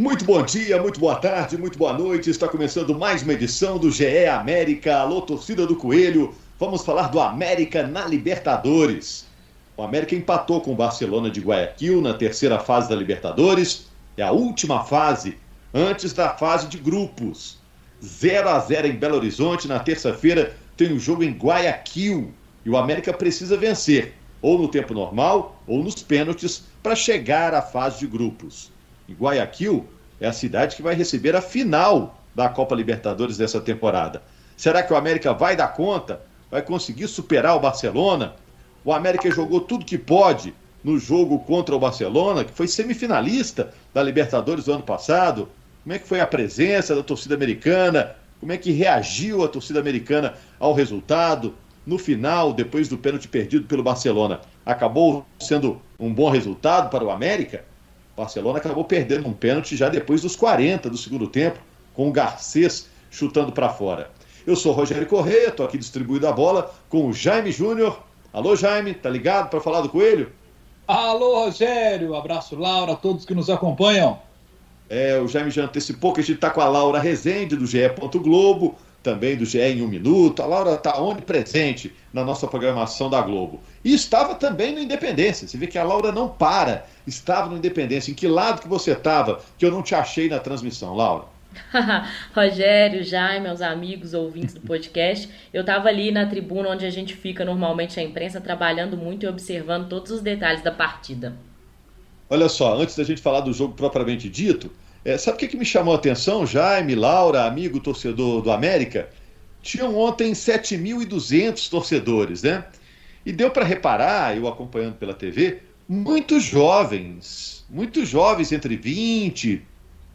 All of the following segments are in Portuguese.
Muito bom dia, muito boa tarde, muito boa noite. Está começando mais uma edição do GE América. Alô, torcida do Coelho. Vamos falar do América na Libertadores. O América empatou com o Barcelona de Guayaquil na terceira fase da Libertadores. É a última fase antes da fase de grupos. 0 a 0 em Belo Horizonte. Na terça-feira tem um jogo em Guayaquil. E o América precisa vencer, ou no tempo normal, ou nos pênaltis, para chegar à fase de grupos. Em Guayaquil é a cidade que vai receber a final da Copa Libertadores dessa temporada. Será que o América vai dar conta? Vai conseguir superar o Barcelona? O América jogou tudo que pode no jogo contra o Barcelona, que foi semifinalista da Libertadores do ano passado. Como é que foi a presença da torcida americana? Como é que reagiu a torcida americana ao resultado? No final, depois do pênalti perdido pelo Barcelona, acabou sendo um bom resultado para o América? Barcelona acabou perdendo um pênalti já depois dos 40 do segundo tempo, com o Garcês chutando para fora. Eu sou Rogério Correia, estou aqui distribuindo a bola com o Jaime Júnior. Alô, Jaime, tá ligado para falar do Coelho? Alô, Rogério, abraço, Laura, a todos que nos acompanham. É, o Jaime já antecipou que a gente está com a Laura Rezende, do GE. Globo também do GE em um minuto. A Laura está onipresente na nossa programação da Globo. E estava também no Independência. Você vê que a Laura não para. Estava no Independência. Em que lado que você estava que eu não te achei na transmissão, Laura? Rogério, Jaime, meus amigos, ouvintes do podcast, eu estava ali na tribuna onde a gente fica normalmente a imprensa, trabalhando muito e observando todos os detalhes da partida. Olha só, antes da gente falar do jogo propriamente dito, é, sabe o que, que me chamou a atenção, Jaime, Laura, amigo torcedor do América? Tinham ontem 7.200 torcedores, né? E deu para reparar, eu acompanhando pela TV, muitos jovens, muitos jovens entre 20,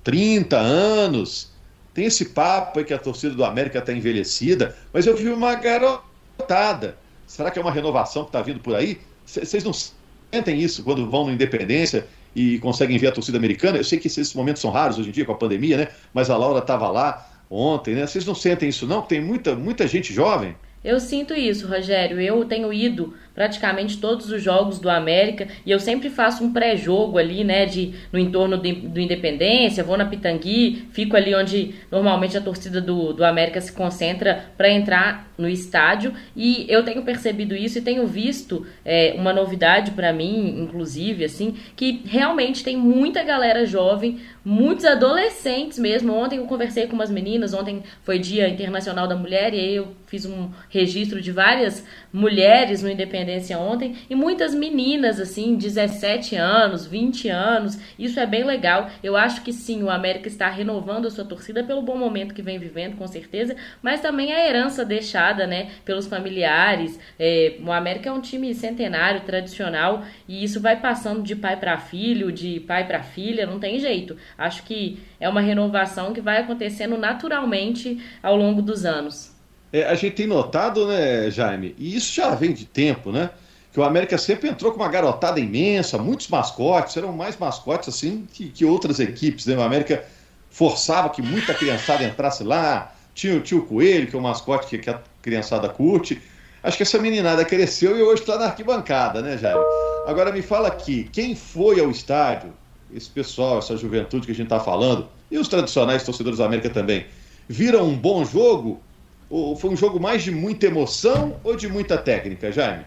30 anos. Tem esse papo aí que a torcida do América está envelhecida, mas eu vi uma garotada. Será que é uma renovação que está vindo por aí? Vocês não sentem isso quando vão no Independência e conseguem ver a torcida americana. Eu sei que esses momentos são raros hoje em dia com a pandemia, né? Mas a Laura estava lá ontem, né? Vocês não sentem isso não? Tem muita, muita gente jovem? Eu sinto isso, Rogério. Eu tenho ido praticamente todos os jogos do América e eu sempre faço um pré-jogo ali, né, de no entorno do, do Independência, vou na Pitangui, fico ali onde normalmente a torcida do, do América se concentra para entrar no estádio e eu tenho percebido isso e tenho visto é, uma novidade para mim, inclusive, assim, que realmente tem muita galera jovem, muitos adolescentes mesmo. Ontem eu conversei com umas meninas, ontem foi Dia Internacional da Mulher e aí eu fiz um registro de várias mulheres no Independência ontem e muitas meninas, assim, 17 anos, 20 anos. Isso é bem legal. Eu acho que sim, o América está renovando a sua torcida pelo bom momento que vem vivendo, com certeza, mas também a herança deixada, né, pelos familiares. É, o América é um time centenário, tradicional, e isso vai passando de pai para filho, de pai para filha, não tem jeito. Acho que é uma renovação que vai acontecendo naturalmente ao longo dos anos é, a gente tem notado, né, Jaime, e isso já vem de tempo, né? Que o América sempre entrou com uma garotada imensa, muitos mascotes, eram mais mascotes assim que, que outras equipes, né? O América forçava que muita criançada entrasse lá, tinha o tio Coelho, que é um mascote que, que a criançada curte. Acho que essa meninada cresceu e hoje está na arquibancada, né, Jaime? Agora me fala aqui, quem foi ao estádio, esse pessoal, essa juventude que a gente está falando, e os tradicionais torcedores da América também, viram um bom jogo foi um jogo mais de muita emoção ou de muita técnica, Jaime?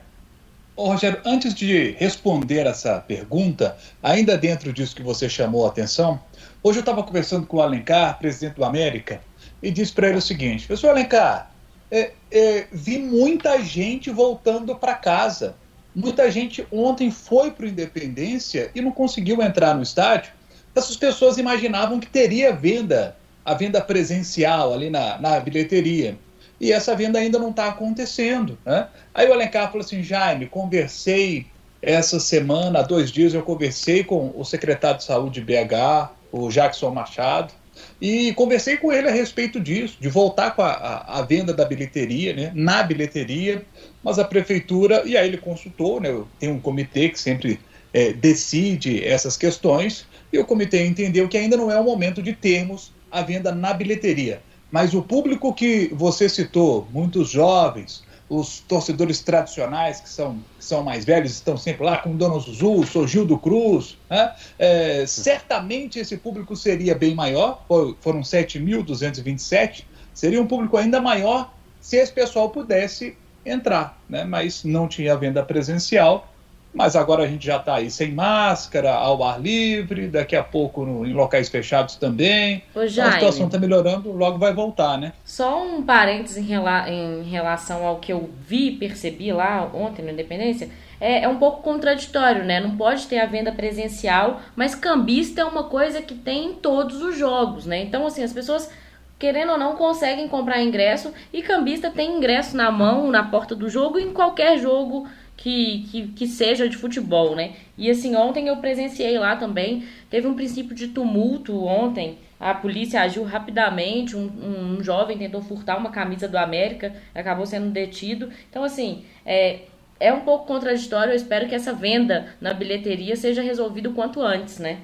Ô, Rogério, antes de responder essa pergunta, ainda dentro disso que você chamou a atenção, hoje eu estava conversando com o Alencar, presidente do América, e disse para ele o seguinte: Pessoal, Alencar, é, é, vi muita gente voltando para casa. Muita gente ontem foi para o Independência e não conseguiu entrar no estádio. Essas pessoas imaginavam que teria venda, a venda presencial ali na, na bilheteria e essa venda ainda não está acontecendo. Né? Aí o Alencar falou assim: Jaime, conversei essa semana, há dois dias, eu conversei com o secretário de saúde de BH, o Jackson Machado, e conversei com ele a respeito disso, de voltar com a, a, a venda da bilheteria, né, na bilheteria, mas a prefeitura, e aí ele consultou, né, tem um comitê que sempre é, decide essas questões, e o comitê entendeu que ainda não é o momento de termos a venda na bilheteria. Mas o público que você citou, muitos jovens, os torcedores tradicionais, que são, que são mais velhos, estão sempre lá, com o Dono Zuzu, o Gildo Cruz. Né? É, certamente esse público seria bem maior, foram 7.227, seria um público ainda maior se esse pessoal pudesse entrar, né? mas não tinha venda presencial mas agora a gente já está aí sem máscara, ao ar livre, daqui a pouco no, em locais fechados também. Ô, então, a situação está melhorando, logo vai voltar, né? Só um parênteses em, rela em relação ao que eu vi e percebi lá ontem na Independência. É, é, um pouco contraditório, né? Não pode ter a venda presencial, mas cambista é uma coisa que tem em todos os jogos, né? Então, assim, as pessoas querendo ou não, conseguem comprar ingresso e cambista tem ingresso na mão, na porta do jogo, em qualquer jogo que, que, que, seja de futebol, né? E assim, ontem eu presenciei lá também, teve um princípio de tumulto ontem, a polícia agiu rapidamente, um, um jovem tentou furtar uma camisa do América, acabou sendo detido. Então, assim, é, é um pouco contraditório, eu espero que essa venda na bilheteria seja resolvida o quanto antes, né?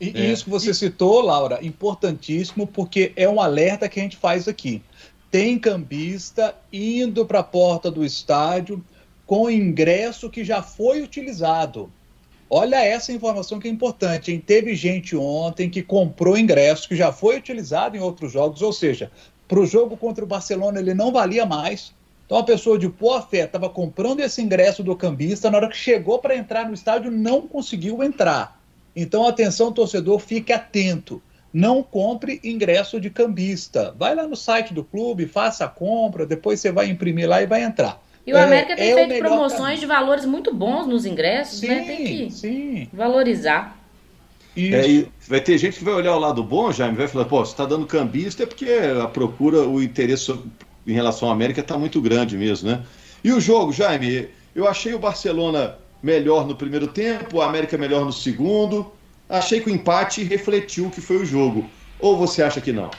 E é. isso que você citou, Laura, importantíssimo, porque é um alerta que a gente faz aqui. Tem cambista indo para a porta do estádio, com ingresso que já foi utilizado. Olha essa informação que é importante. Hein? Teve gente ontem que comprou ingresso que já foi utilizado em outros jogos, ou seja, para o jogo contra o Barcelona ele não valia mais. Então a pessoa de boa fé estava comprando esse ingresso do cambista, na hora que chegou para entrar no estádio não conseguiu entrar. Então atenção torcedor, fique atento. Não compre ingresso de cambista. Vai lá no site do clube, faça a compra, depois você vai imprimir lá e vai entrar. E o é, América tem é feito promoções caminho. de valores muito bons nos ingressos, sim, né? Tem que sim. valorizar. É, vai ter gente que vai olhar o lado bom, Jaime, vai falar, pô, você está dando cambista é porque a procura, o interesse em relação à América está muito grande mesmo, né? E o jogo, Jaime, eu achei o Barcelona melhor no primeiro tempo, a América melhor no segundo. Achei que o empate refletiu o que foi o jogo. Ou você acha que não?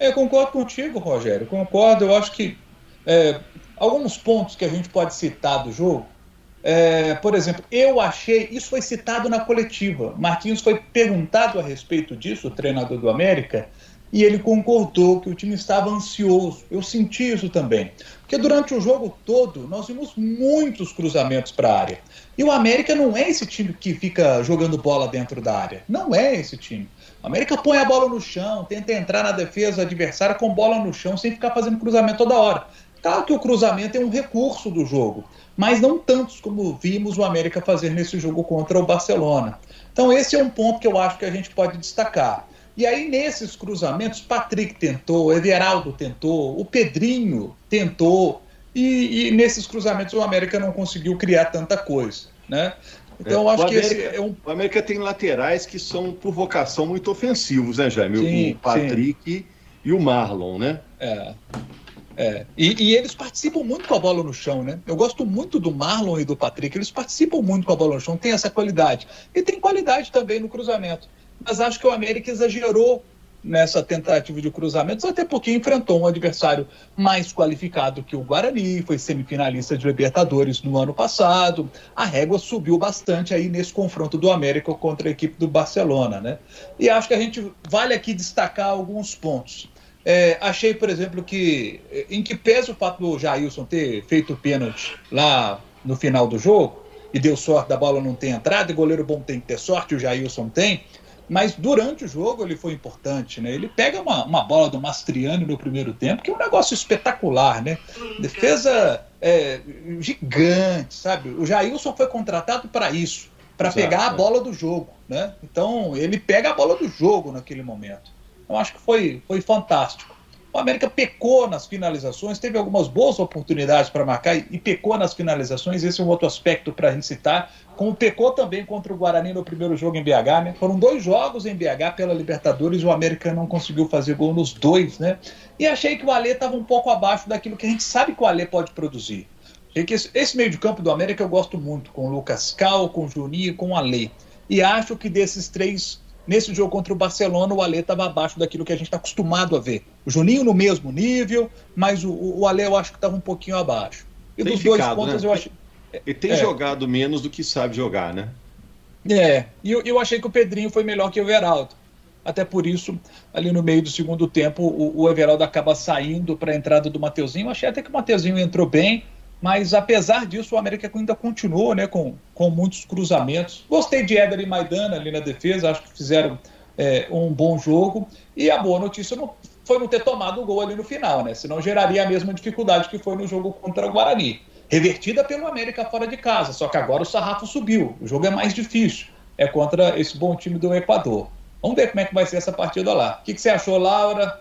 Eu concordo contigo, Rogério. Concordo. Eu acho que é, alguns pontos que a gente pode citar do jogo. É, por exemplo, eu achei, isso foi citado na coletiva. Marquinhos foi perguntado a respeito disso, o treinador do América, e ele concordou que o time estava ansioso. Eu senti isso também. Porque durante o jogo todo nós vimos muitos cruzamentos para a área. E o América não é esse time que fica jogando bola dentro da área. Não é esse time. O América põe a bola no chão, tenta entrar na defesa adversária com bola no chão, sem ficar fazendo cruzamento toda hora. Claro que o cruzamento é um recurso do jogo, mas não tantos como vimos o América fazer nesse jogo contra o Barcelona. Então, esse é um ponto que eu acho que a gente pode destacar. E aí, nesses cruzamentos, Patrick tentou, Everaldo tentou, o Pedrinho tentou, e, e nesses cruzamentos o América não conseguiu criar tanta coisa. Né? Então, eu acho que América, esse é um. O América tem laterais que são, por vocação, muito ofensivos, né, Jaime? Sim, o Patrick sim. e o Marlon, né? É. É, e, e, eles participam muito com a bola no chão, né? Eu gosto muito do Marlon e do Patrick, eles participam muito com a bola no chão, tem essa qualidade. E tem qualidade também no cruzamento. Mas acho que o América exagerou nessa tentativa de cruzamentos, até porque enfrentou um adversário mais qualificado que o Guarani, foi semifinalista de Libertadores no ano passado. A régua subiu bastante aí nesse confronto do América contra a equipe do Barcelona, né? E acho que a gente vale aqui destacar alguns pontos. É, achei, por exemplo, que em que pesa o fato do Jailson ter feito o pênalti lá no final do jogo e deu sorte da bola não ter entrado, e goleiro bom tem que ter sorte, o Jailson tem, mas durante o jogo ele foi importante, né? Ele pega uma, uma bola do Mastriani no primeiro tempo, que é um negócio espetacular, né? Defesa é, gigante, sabe? O Jailson foi contratado para isso, para pegar a é. bola do jogo, né? Então ele pega a bola do jogo naquele momento. Eu acho que foi, foi fantástico. O América pecou nas finalizações, teve algumas boas oportunidades para marcar e pecou nas finalizações. Esse é um outro aspecto para a gente citar. Como pecou também contra o Guarani no primeiro jogo em BH, né? Foram dois jogos em BH pela Libertadores e o América não conseguiu fazer gol nos dois, né? E achei que o Alê estava um pouco abaixo daquilo que a gente sabe que o Alê pode produzir. Achei que esse, esse meio de campo do América eu gosto muito, com o Lucas Cal, com o Juninho e com o Alê. E acho que desses três Nesse jogo contra o Barcelona, o Alê estava abaixo daquilo que a gente está acostumado a ver. O Juninho no mesmo nível, mas o, o Alê eu acho que estava um pouquinho abaixo. E tem dos ficado, dois pontos né? eu acho. Tem é. jogado menos do que sabe jogar, né? É, e eu, eu achei que o Pedrinho foi melhor que o Veraldo. Até por isso, ali no meio do segundo tempo, o, o Everaldo acaba saindo para a entrada do Mateuzinho. Achei até que o Mateuzinho entrou bem, mas apesar disso, o América ainda continuou né, com, com muitos cruzamentos. Gostei de Éder e Maidana ali na defesa, acho que fizeram é, um bom jogo. E a boa notícia não, foi não ter tomado o gol ali no final, né? Senão geraria a mesma dificuldade que foi no jogo contra o Guarani. Revertida pelo América fora de casa, só que agora o sarrafo subiu. O jogo é mais difícil. É contra esse bom time do Equador. Vamos ver como é que vai ser essa partida lá. O que, que você achou, Laura?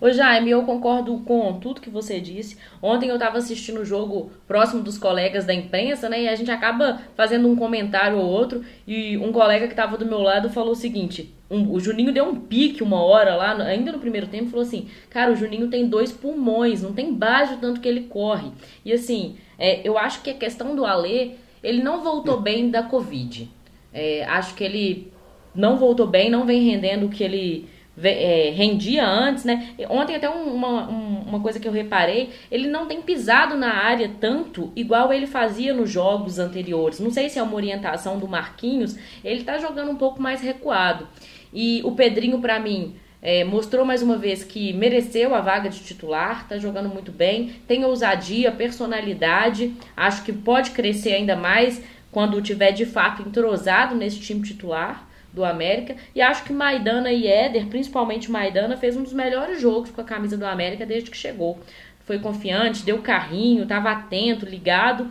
Ô Jaime, eu concordo com tudo que você disse. Ontem eu estava assistindo o jogo próximo dos colegas da imprensa, né? E a gente acaba fazendo um comentário ou outro. E um colega que estava do meu lado falou o seguinte: um, o Juninho deu um pique uma hora lá, ainda no primeiro tempo, falou assim: Cara, o Juninho tem dois pulmões, não tem base o tanto que ele corre. E assim, é, eu acho que a questão do Alê, ele não voltou bem da Covid. É, acho que ele não voltou bem, não vem rendendo o que ele é, rendia antes, né? Ontem até uma, uma coisa que eu reparei, ele não tem pisado na área tanto igual ele fazia nos jogos anteriores. Não sei se é uma orientação do Marquinhos, ele tá jogando um pouco mais recuado. E o Pedrinho, para mim, é, mostrou mais uma vez que mereceu a vaga de titular, tá jogando muito bem, tem ousadia, personalidade, acho que pode crescer ainda mais quando tiver de fato entrosado nesse time titular do América. E acho que Maidana e Éder, principalmente Maidana, fez um dos melhores jogos com a camisa do América desde que chegou. Foi confiante, deu carrinho, estava atento, ligado.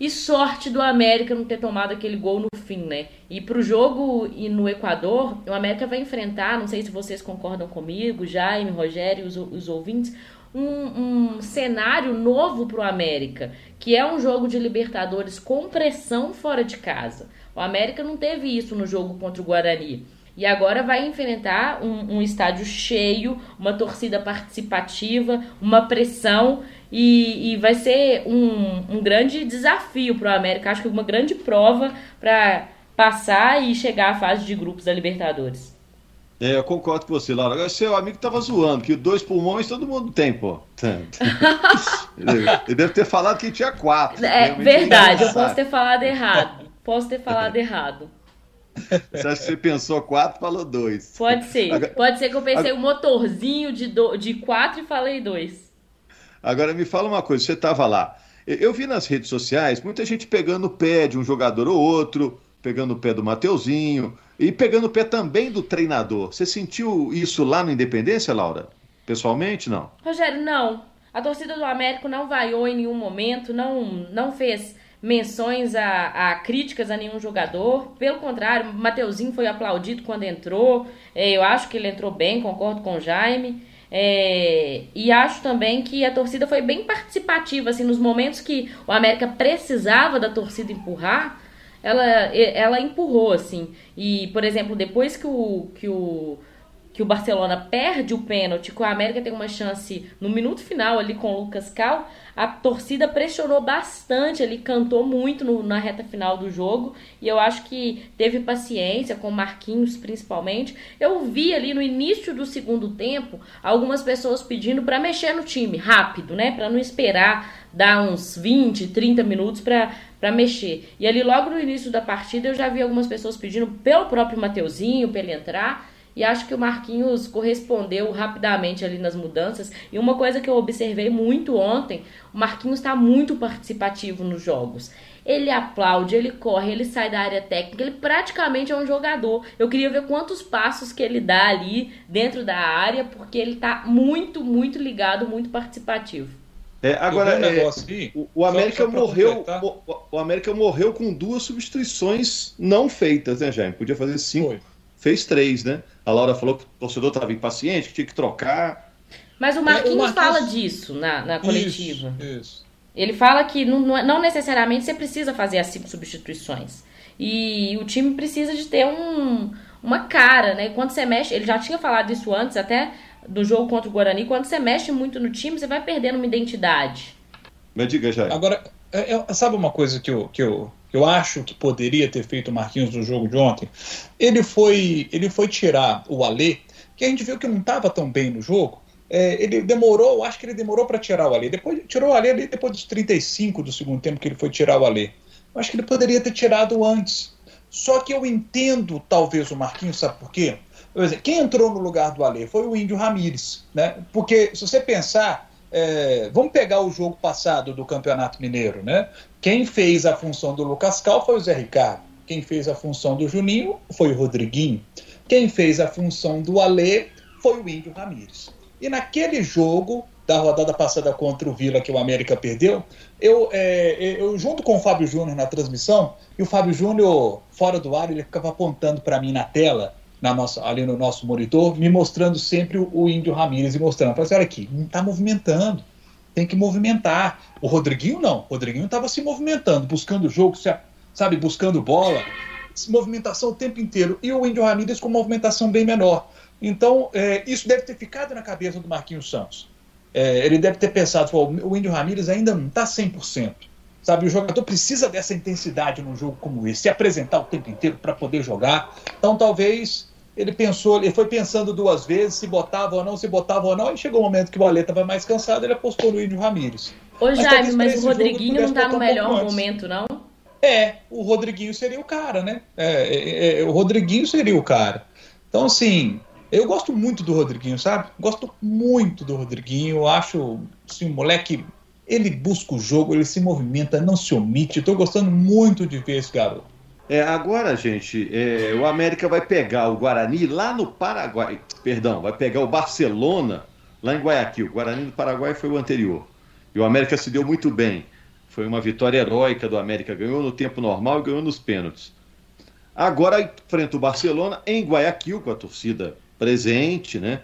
E sorte do América não ter tomado aquele gol no fim, né? E pro jogo e no Equador, o América vai enfrentar, não sei se vocês concordam comigo, Jaime, Rogério os, os ouvintes, um, um cenário novo pro América, que é um jogo de Libertadores com pressão fora de casa. O América não teve isso no jogo contra o Guarani. E agora vai enfrentar um, um estádio cheio, uma torcida participativa, uma pressão. E, e vai ser um, um grande desafio para o América. Acho que uma grande prova para passar e chegar à fase de grupos da Libertadores. É, eu concordo com você, Laura. Agora, seu amigo tava zoando, que dois pulmões todo mundo tem, pô. Ele deve ter falado que tinha quatro. É verdade, eu posso ter falado errado. Posso ter falado errado. Você acha que você pensou quatro falou dois? Pode ser. Agora, Pode ser que eu pensei agora, um motorzinho de, do, de quatro e falei dois. Agora me fala uma coisa, você estava lá. Eu vi nas redes sociais muita gente pegando o pé de um jogador ou outro, pegando o pé do Mateuzinho e pegando o pé também do treinador. Você sentiu isso lá no Independência, Laura? Pessoalmente, não? Rogério, não. A torcida do Américo não vaiou em nenhum momento, não, não fez menções a, a, críticas a nenhum jogador. Pelo contrário, Mateuzinho foi aplaudido quando entrou. É, eu acho que ele entrou bem, concordo com o Jaime. É, e acho também que a torcida foi bem participativa, assim, nos momentos que o América precisava da torcida empurrar, ela, ela empurrou, assim. E, por exemplo, depois que o, que o que o Barcelona perde o pênalti, que o América tem uma chance no minuto final ali com o Lucas Cal, a torcida pressionou bastante, ele cantou muito no, na reta final do jogo e eu acho que teve paciência com Marquinhos principalmente. Eu vi ali no início do segundo tempo algumas pessoas pedindo para mexer no time rápido, né, para não esperar dar uns 20, 30 minutos para para mexer. E ali logo no início da partida eu já vi algumas pessoas pedindo pelo próprio Mateuzinho para ele entrar. E acho que o Marquinhos correspondeu rapidamente ali nas mudanças. E uma coisa que eu observei muito ontem, o Marquinhos está muito participativo nos jogos. Ele aplaude, ele corre, ele sai da área técnica, ele praticamente é um jogador. Eu queria ver quantos passos que ele dá ali dentro da área, porque ele está muito, muito ligado, muito participativo. É, agora, é, o, o, América só, só morreu. O, o, América morreu com duas substituições não feitas, né, Jaime? Podia fazer cinco. Foi. Fez três, né? A Laura falou que o torcedor estava impaciente, que tinha que trocar. Mas o Marquinhos, é, o Marquinhos... fala disso na, na coletiva. Isso, isso. Ele fala que não, não necessariamente você precisa fazer as cinco substituições. E o time precisa de ter um, uma cara, né? Quando você mexe, ele já tinha falado isso antes, até do jogo contra o Guarani, quando você mexe muito no time, você vai perdendo uma identidade. Mas diga já. Agora, é, é, sabe uma coisa que eu, que eu eu acho que poderia ter feito o Marquinhos no jogo de ontem, ele foi, ele foi tirar o Alê, que a gente viu que não estava tão bem no jogo. É, ele demorou, acho que ele demorou para tirar o Alê. Depois tirou o Alê depois dos 35 do segundo tempo que ele foi tirar o Alê. Eu acho que ele poderia ter tirado antes. Só que eu entendo talvez o Marquinhos, sabe por quê? Quem entrou no lugar do Ale foi o Índio Ramírez, né? Porque se você pensar, é, vamos pegar o jogo passado do Campeonato Mineiro, né? Quem fez a função do Lucas Cal foi o Zé Ricardo. Quem fez a função do Juninho foi o Rodriguinho. Quem fez a função do Ale foi o Índio Ramírez. E naquele jogo da rodada passada contra o Vila que o América perdeu, eu, é, eu junto com o Fábio Júnior na transmissão, e o Fábio Júnior, fora do ar, ele ficava apontando para mim na tela, na nossa, ali no nosso monitor, me mostrando sempre o, o Índio Ramírez e mostrando. Falei assim, olha aqui, não está movimentando, tem que movimentar. O Rodriguinho não, o Rodriguinho estava se movimentando, buscando o jogo, sabe, buscando bola, movimentação o tempo inteiro. E o Índio Ramírez com movimentação bem menor. Então, é, isso deve ter ficado na cabeça do Marquinhos Santos. É, ele deve ter pensado, o Índio Ramírez ainda não está 100%. Sabe, o jogador precisa dessa intensidade num jogo como esse, se apresentar o tempo inteiro para poder jogar. Então, talvez ele pensou, ele foi pensando duas vezes se botava ou não, se botava ou não, e chegou o um momento que o Alê estava mais cansado, ele apostou no Índio Ramírez. Ô, mas, Jaime, mas o Rodriguinho não está no melhor um momento, não? É, o Rodriguinho seria o cara, né? É, é, é, o Rodriguinho seria o cara. Então, assim, eu gosto muito do Rodriguinho, sabe? Gosto muito do Rodriguinho. Eu acho assim, um moleque. Ele busca o jogo, ele se movimenta, não se omite. Estou gostando muito de ver esse garoto. É, agora, gente, é, o América vai pegar o Guarani lá no Paraguai. Perdão, vai pegar o Barcelona lá em Guayaquil. O Guarani do Paraguai foi o anterior. E o América se deu muito bem. Foi uma vitória heróica do América. Ganhou no tempo normal e ganhou nos pênaltis. Agora enfrenta o Barcelona em Guayaquil, com a torcida presente, né?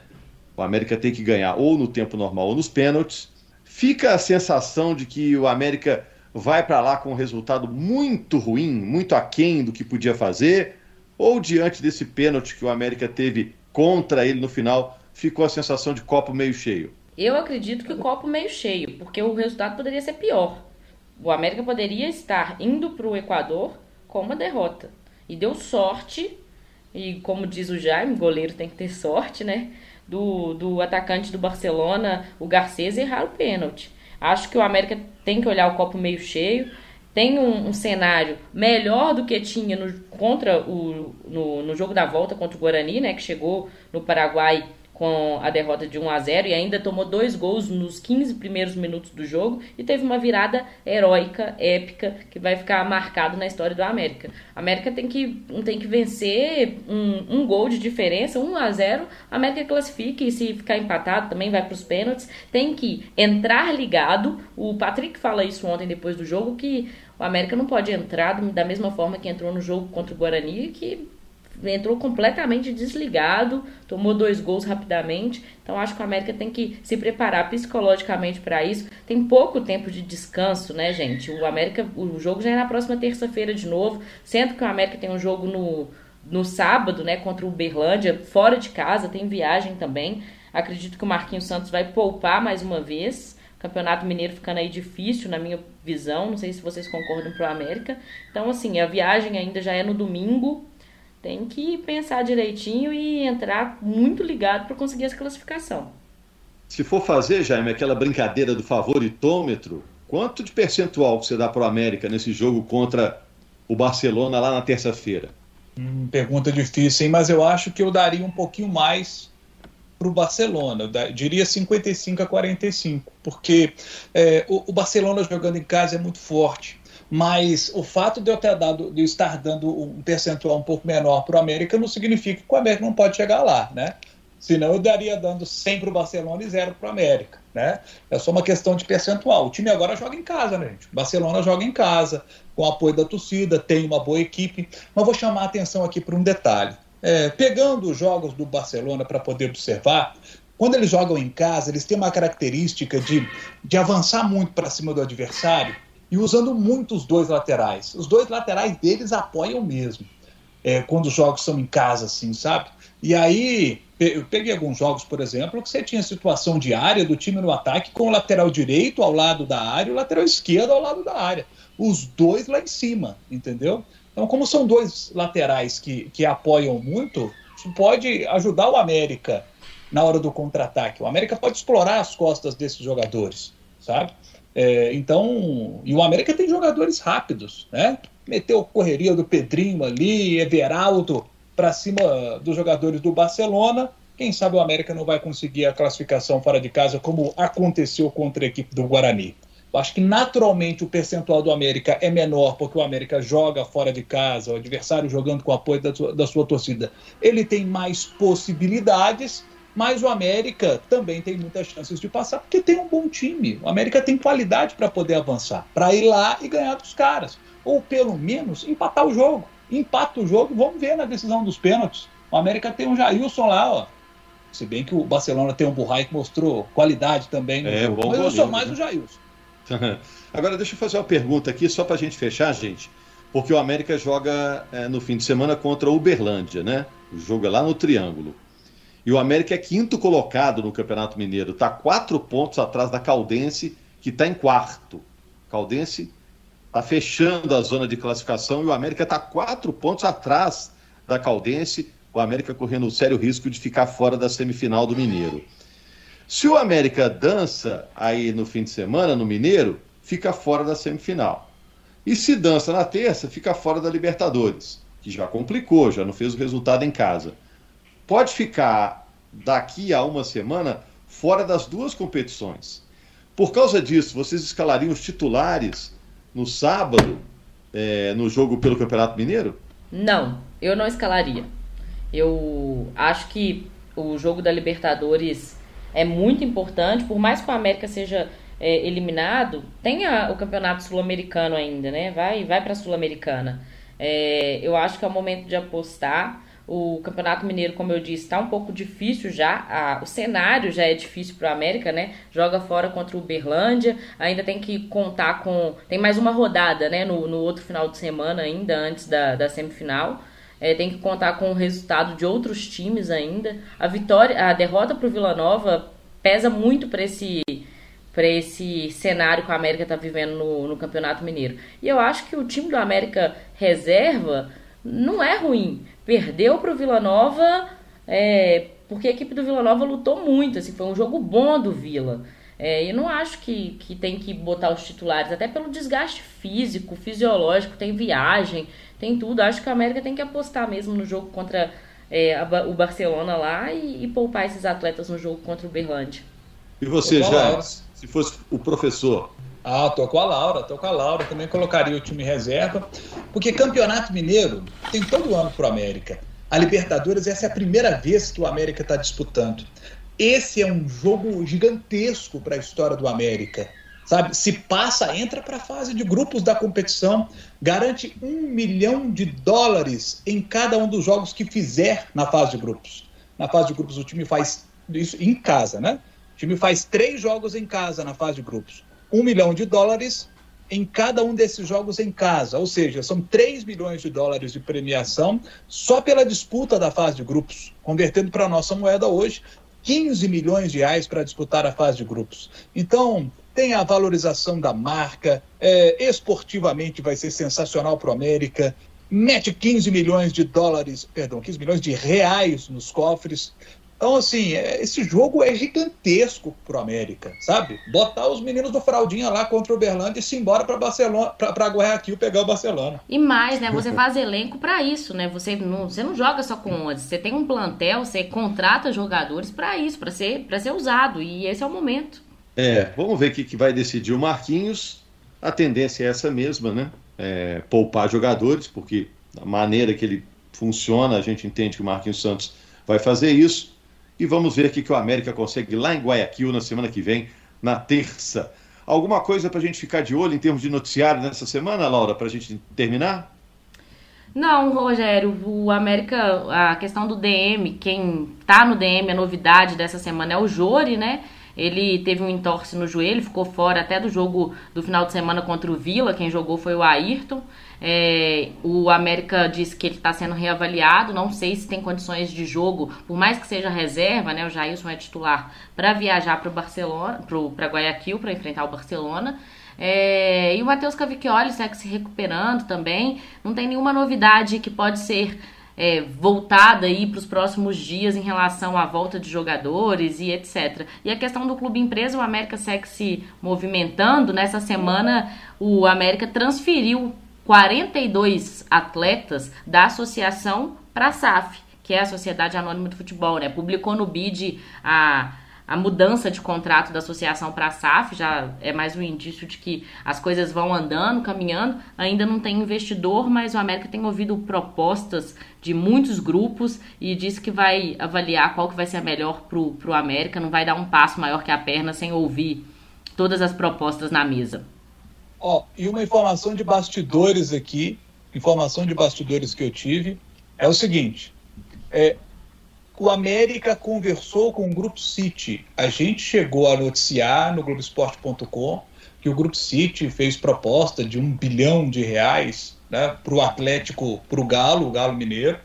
O América tem que ganhar ou no tempo normal ou nos pênaltis. Fica a sensação de que o América vai para lá com um resultado muito ruim, muito aquém do que podia fazer, ou diante desse pênalti que o América teve contra ele no final, ficou a sensação de copo meio cheio? Eu acredito que o copo meio cheio, porque o resultado poderia ser pior. O América poderia estar indo para o Equador com uma derrota. E deu sorte e como diz o Jaime, goleiro tem que ter sorte, né? Do, do atacante do Barcelona, o Garcês, errar o pênalti. Acho que o América tem que olhar o copo meio cheio. Tem um, um cenário melhor do que tinha no, contra o, no, no jogo da volta contra o Guarani, né? Que chegou no Paraguai com a derrota de 1 a 0 e ainda tomou dois gols nos 15 primeiros minutos do jogo e teve uma virada heróica, épica, que vai ficar marcado na história do América. A América tem que, tem que vencer um, um gol de diferença, 1 a 0 a América classifica e se ficar empatado também vai para os pênaltis. Tem que entrar ligado. O Patrick fala isso ontem depois do jogo, que o América não pode entrar da mesma forma que entrou no jogo contra o Guarani, que entrou completamente desligado, tomou dois gols rapidamente. Então acho que o América tem que se preparar psicologicamente para isso. Tem pouco tempo de descanso, né, gente? O América, o jogo já é na próxima terça-feira de novo, sendo que o América tem um jogo no, no sábado, né, contra o Uberlândia, fora de casa, tem viagem também. Acredito que o Marquinhos Santos vai poupar mais uma vez. Campeonato Mineiro ficando aí difícil, na minha visão. Não sei se vocês concordam para o América. Então, assim, a viagem ainda já é no domingo tem que pensar direitinho e entrar muito ligado para conseguir essa classificação. Se for fazer, Jaime, aquela brincadeira do favoritômetro, quanto de percentual você dá para o América nesse jogo contra o Barcelona lá na terça-feira? Hum, pergunta difícil, hein? mas eu acho que eu daria um pouquinho mais para o Barcelona, eu diria 55 a 45, porque é, o, o Barcelona jogando em casa é muito forte mas o fato de eu ter dado, de eu estar dando um percentual um pouco menor para o América não significa que o América não pode chegar lá, né? Senão eu daria dando 100 para o Barcelona e 0 para o América, né? É só uma questão de percentual. O time agora joga em casa, né, gente? O Barcelona joga em casa, com apoio da torcida, tem uma boa equipe. Mas vou chamar a atenção aqui para um detalhe. É, pegando os jogos do Barcelona para poder observar, quando eles jogam em casa, eles têm uma característica de, de avançar muito para cima do adversário e usando muito os dois laterais. Os dois laterais deles apoiam mesmo, é, quando os jogos são em casa, assim, sabe? E aí, eu peguei alguns jogos, por exemplo, que você tinha situação de área do time no ataque com o lateral direito ao lado da área e o lateral esquerdo ao lado da área. Os dois lá em cima, entendeu? Então, como são dois laterais que, que apoiam muito, isso pode ajudar o América na hora do contra-ataque. O América pode explorar as costas desses jogadores, sabe? É, então, e o América tem jogadores rápidos, né? Meteu correria do Pedrinho ali, Everaldo, para cima dos jogadores do Barcelona. Quem sabe o América não vai conseguir a classificação fora de casa, como aconteceu contra a equipe do Guarani. Eu acho que naturalmente o percentual do América é menor, porque o América joga fora de casa, o adversário jogando com o apoio da sua, da sua torcida. Ele tem mais possibilidades, mas o América também tem muitas chances de passar, porque tem um bom time. O América tem qualidade para poder avançar, para ir lá e ganhar dos caras. Ou pelo menos empatar o jogo. Empata o jogo, vamos ver na decisão dos pênaltis. O América tem um Jailson lá, ó. Se bem que o Barcelona tem um Burrai que mostrou qualidade também no é, jogo. Mas eu sou mais né? o Jailson. Agora, deixa eu fazer uma pergunta aqui, só para a gente fechar, gente. Porque o América joga é, no fim de semana contra o Uberlândia, né? O jogo é lá no Triângulo. E o América é quinto colocado no Campeonato Mineiro. Está quatro pontos atrás da Caldense, que está em quarto. Caldense está fechando a zona de classificação e o América está quatro pontos atrás da Caldense. O América correndo o sério risco de ficar fora da semifinal do Mineiro. Se o América dança aí no fim de semana, no Mineiro, fica fora da semifinal. E se dança na terça, fica fora da Libertadores, que já complicou, já não fez o resultado em casa. Pode ficar daqui a uma semana fora das duas competições. Por causa disso, vocês escalariam os titulares no sábado, é, no jogo pelo Campeonato Mineiro? Não, eu não escalaria. Eu acho que o jogo da Libertadores é muito importante, por mais que o América seja é, eliminado, tem o campeonato sul-americano ainda, né? Vai, vai para a sul-americana. É, eu acho que é o momento de apostar. O Campeonato Mineiro, como eu disse, está um pouco difícil já. A, o cenário já é difícil para o América, né? Joga fora contra o Uberlândia. Ainda tem que contar com. Tem mais uma rodada, né? No, no outro final de semana, ainda antes da, da semifinal. É, tem que contar com o resultado de outros times ainda. A vitória, a derrota para o Vila Nova pesa muito para esse para esse cenário que o América está vivendo no, no Campeonato Mineiro. E eu acho que o time do América reserva não é ruim. Perdeu para o Vila Nova é, porque a equipe do Vila Nova lutou muito. Assim, foi um jogo bom do Vila. É, eu não acho que, que tem que botar os titulares, até pelo desgaste físico, fisiológico, tem viagem, tem tudo. Acho que a América tem que apostar mesmo no jogo contra é, a, o Barcelona lá e, e, poupar esses atletas no jogo contra o Berlândia. E você, já, se fosse o professor? Ah, tô com a Laura, tô com a Laura, também colocaria o time reserva, porque Campeonato Mineiro tem todo ano pro América. A Libertadores, essa é a primeira vez que o América está disputando. Esse é um jogo gigantesco para a história do América sabe? Se passa, entra para a fase de grupos da competição, garante um milhão de dólares em cada um dos jogos que fizer na fase de grupos. Na fase de grupos, o time faz isso em casa, né? O time faz três jogos em casa na fase de grupos. Um milhão de dólares em cada um desses jogos em casa, ou seja, são 3 milhões de dólares de premiação só pela disputa da fase de grupos. Convertendo para a nossa moeda hoje, 15 milhões de reais para disputar a fase de grupos. Então, tem a valorização da marca, é, esportivamente vai ser sensacional para o América, mete 15 milhões de dólares, perdão, 15 milhões de reais nos cofres. Então, assim, é, esse jogo é gigantesco pro América, sabe? Botar os meninos do Fraldinha lá contra o Berlândia e se embora para Barcelona, para Guayaquil pegar o Barcelona. E mais, né? Você faz elenco para isso, né? Você não, você não joga só com 11, você tem um plantel, você contrata jogadores para isso, para ser, pra ser usado. E esse é o momento. É, vamos ver o que, que vai decidir o Marquinhos. A tendência é essa mesma, né? É, poupar jogadores, porque da maneira que ele funciona, a gente entende que o Marquinhos Santos vai fazer isso. E vamos ver o que o América consegue lá em Guayaquil na semana que vem, na terça. Alguma coisa para a gente ficar de olho em termos de noticiário nessa semana, Laura, para a gente terminar? Não, Rogério, o América, a questão do DM, quem tá no DM, a novidade dessa semana é o Jori, né? Ele teve um entorse no joelho, ficou fora até do jogo do final de semana contra o Vila. Quem jogou foi o Ayrton. É, o América disse que ele está sendo reavaliado. Não sei se tem condições de jogo, por mais que seja reserva, né? O Jailson é titular para viajar para o Barcelona, para Guayaquil para enfrentar o Barcelona. É, e o Matheus Cavicchioli segue se recuperando também. Não tem nenhuma novidade que pode ser é, voltada aí para os próximos dias em relação à volta de jogadores e etc. E a questão do clube empresa, o América segue se movimentando. Nessa semana, o América transferiu 42 atletas da associação para a SAF, que é a Sociedade Anônima do Futebol, né? Publicou no BID a a mudança de contrato da associação para a SAF já é mais um indício de que as coisas vão andando, caminhando. Ainda não tem investidor, mas o América tem ouvido propostas de muitos grupos e disse que vai avaliar qual que vai ser a melhor para o América. Não vai dar um passo maior que a perna sem ouvir todas as propostas na mesa. Ó, oh, e uma informação de bastidores aqui, informação de bastidores que eu tive, é o seguinte: é, o América conversou com o Grupo City. A gente chegou a noticiar no Globoesporte.com que o Grupo City fez proposta de um bilhão de reais né, para o Atlético, para o Galo, o Galo Mineiro.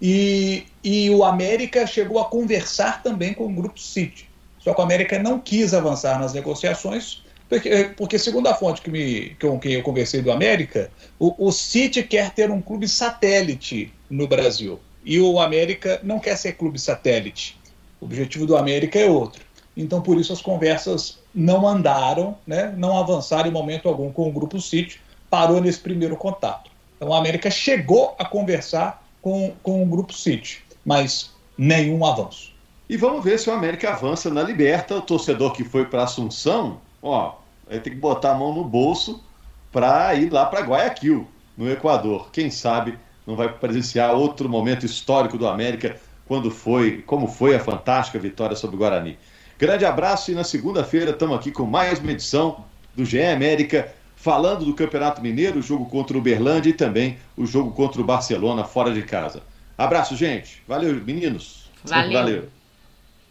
E, e o América chegou a conversar também com o Grupo City. Só que o América não quis avançar nas negociações, porque, porque segundo a fonte que me, com quem eu conversei do América, o, o City quer ter um clube satélite no Brasil. E o América não quer ser clube satélite. O objetivo do América é outro. Então, por isso, as conversas não andaram, né, não avançaram em momento algum com o Grupo City, parou nesse primeiro contato. Então, o América chegou a conversar com, com o Grupo City, mas nenhum avanço. E vamos ver se o América avança na Liberta. O torcedor que foi para Assunção, ó, vai ter que botar a mão no bolso para ir lá para Guayaquil, no Equador. Quem sabe não vai presenciar outro momento histórico do América, quando foi, como foi a fantástica vitória sobre o Guarani. Grande abraço e na segunda-feira estamos aqui com mais uma edição do GE América, falando do Campeonato Mineiro, o jogo contra o Uberlândia e também o jogo contra o Barcelona fora de casa. Abraço, gente. Valeu, meninos. Valeu. Valeu.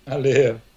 Valeu.